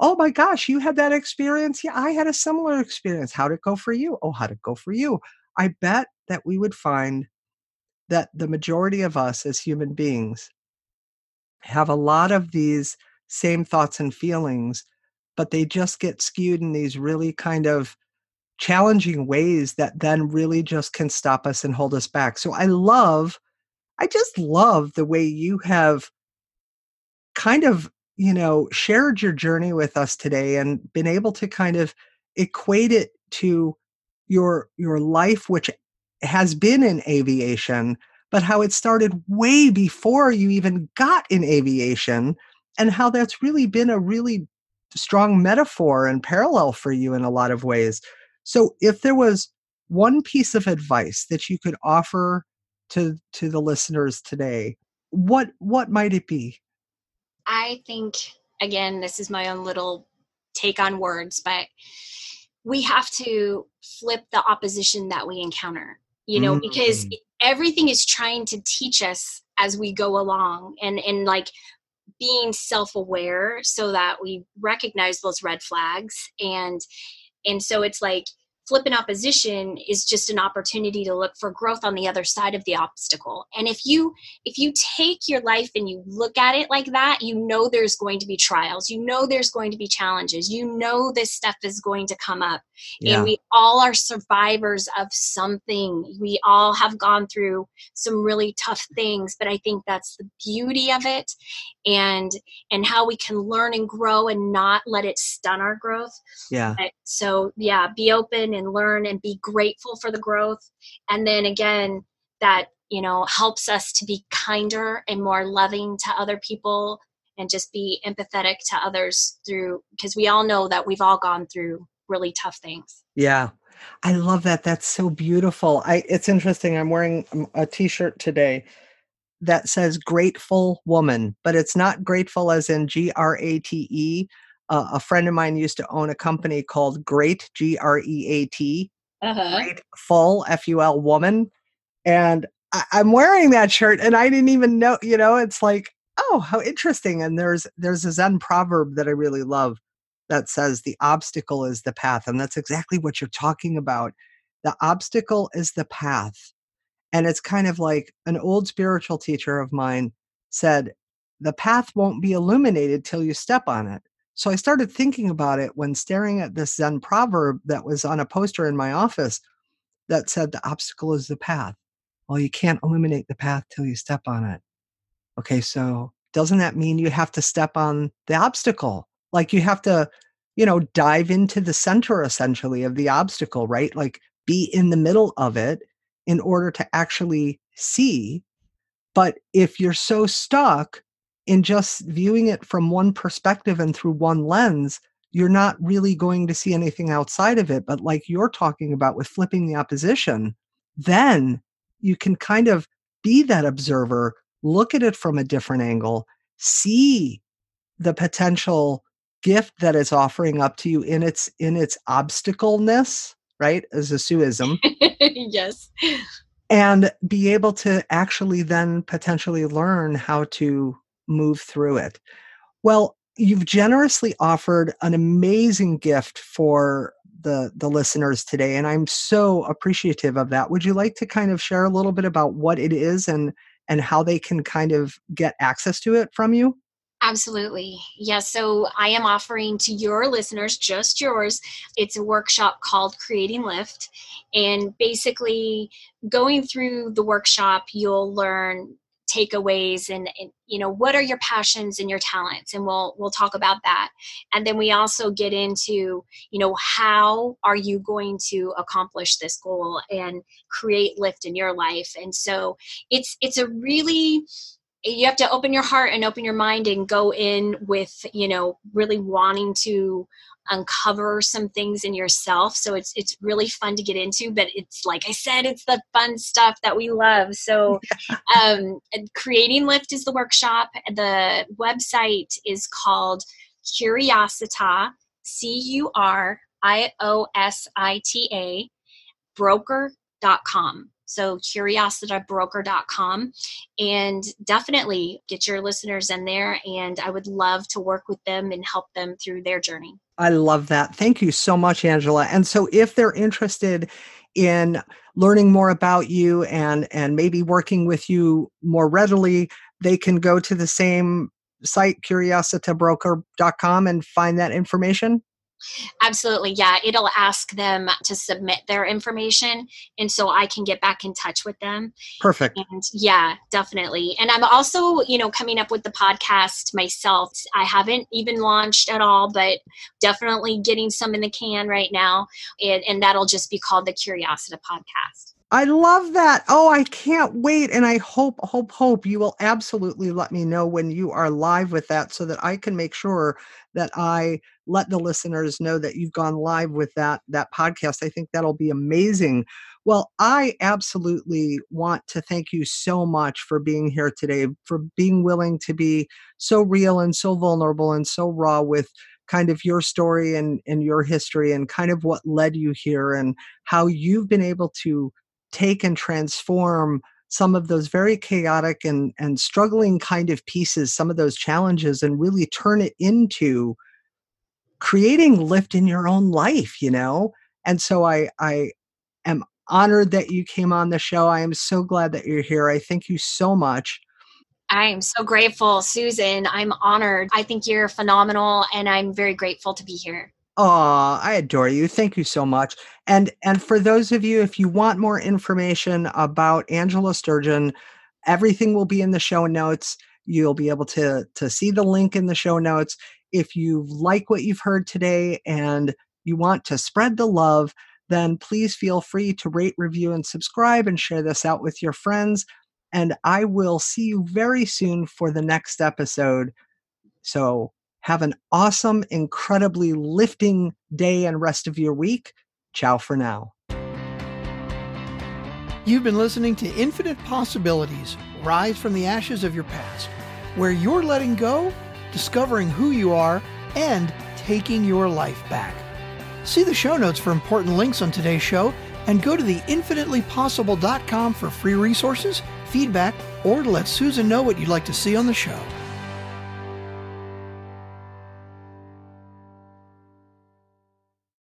oh my gosh, you had that experience. Yeah, I had a similar experience. How'd it go for you? Oh, how'd it go for you? I bet that we would find that the majority of us as human beings have a lot of these same thoughts and feelings, but they just get skewed in these really kind of challenging ways that then really just can stop us and hold us back. So I love, I just love the way you have kind of you know, shared your journey with us today and been able to kind of equate it to your your life which has been in aviation but how it started way before you even got in aviation and how that's really been a really strong metaphor and parallel for you in a lot of ways so if there was one piece of advice that you could offer to to the listeners today, what what might it be? I think again, this is my own little take on words, but we have to flip the opposition that we encounter, you know, mm. because everything is trying to teach us as we go along and and like being self-aware so that we recognize those red flags and and so it's like flippant opposition is just an opportunity to look for growth on the other side of the obstacle. And if you if you take your life and you look at it like that you know there's going to be trials. You know there's going to be challenges. You know this stuff is going to come up. Yeah. and we all are survivors of something. We all have gone through some really tough things but i think that's the beauty of it. And and how we can learn and grow and not let it stun our growth. Yeah. So yeah be open and learn and be grateful for the growth. And then again that you know helps us to be kinder and more loving to other people and just be empathetic to others through because we all know that we've all gone through really tough things. Yeah. I love that. That's so beautiful. I it's interesting. I'm wearing um, a t-shirt today that says grateful woman but it's not grateful as in g-r-a-t-e uh, a friend of mine used to own a company called Great G R E A T, uh-huh. Grateful F U L Woman, and I, I'm wearing that shirt, and I didn't even know. You know, it's like, oh, how interesting. And there's there's a Zen proverb that I really love that says the obstacle is the path, and that's exactly what you're talking about. The obstacle is the path, and it's kind of like an old spiritual teacher of mine said, the path won't be illuminated till you step on it. So I started thinking about it when staring at this Zen proverb that was on a poster in my office that said, The obstacle is the path. Well, you can't eliminate the path till you step on it. Okay, so doesn't that mean you have to step on the obstacle? Like you have to, you know, dive into the center essentially of the obstacle, right? Like be in the middle of it in order to actually see. But if you're so stuck in just viewing it from one perspective and through one lens, you're not really going to see anything outside of it. But like you're talking about with flipping the opposition, then you can kind of be that observer, look at it from a different angle, see the potential gift that it's offering up to you in its in its obstacleness, right? As a suism. yes. And be able to actually then potentially learn how to move through it. Well, you've generously offered an amazing gift for the the listeners today and i'm so appreciative of that would you like to kind of share a little bit about what it is and and how they can kind of get access to it from you Absolutely. Yeah. So I am offering to your listeners, just yours, it's a workshop called Creating Lift. And basically, going through the workshop, you'll learn takeaways and, and, you know what are your passions and your talents? And we'll we'll talk about that. And then we also get into you know how are you going to accomplish this goal and create lift in your life? And so it's it's a really you have to open your heart and open your mind and go in with you know really wanting to uncover some things in yourself. So it's it's really fun to get into but it's like i said it's the fun stuff that we love. So um creating lift is the workshop. The website is called curiosita c-u-r-i-o-s-i-t-a broker.com so curiositabroker.com and definitely get your listeners in there and i would love to work with them and help them through their journey. I love that. Thank you so much angela. And so if they're interested in learning more about you and and maybe working with you more readily they can go to the same site curiositabroker.com and find that information Absolutely. Yeah. It'll ask them to submit their information. And so I can get back in touch with them. Perfect. And yeah, definitely. And I'm also, you know, coming up with the podcast myself. I haven't even launched at all, but definitely getting some in the can right now. And, and that'll just be called the Curiosity Podcast. I love that. Oh, I can't wait. And I hope, hope, hope you will absolutely let me know when you are live with that so that I can make sure that I let the listeners know that you've gone live with that that podcast. I think that'll be amazing. Well, I absolutely want to thank you so much for being here today, for being willing to be so real and so vulnerable and so raw with kind of your story and, and your history and kind of what led you here and how you've been able to take and transform some of those very chaotic and, and struggling kind of pieces, some of those challenges, and really turn it into creating lift in your own life, you know? And so I I am honored that you came on the show. I am so glad that you're here. I thank you so much. I am so grateful, Susan. I'm honored. I think you're phenomenal and I'm very grateful to be here. Oh, I adore you. Thank you so much. And and for those of you, if you want more information about Angela Sturgeon, everything will be in the show notes. You'll be able to to see the link in the show notes. If you like what you've heard today and you want to spread the love, then please feel free to rate, review, and subscribe and share this out with your friends. And I will see you very soon for the next episode. So have an awesome, incredibly lifting day and rest of your week. Ciao for now. You've been listening to Infinite Possibilities Rise from the Ashes of Your Past, where you're letting go, discovering who you are, and taking your life back. See the show notes for important links on today's show and go to theinfinitelypossible.com for free resources, feedback, or to let Susan know what you'd like to see on the show.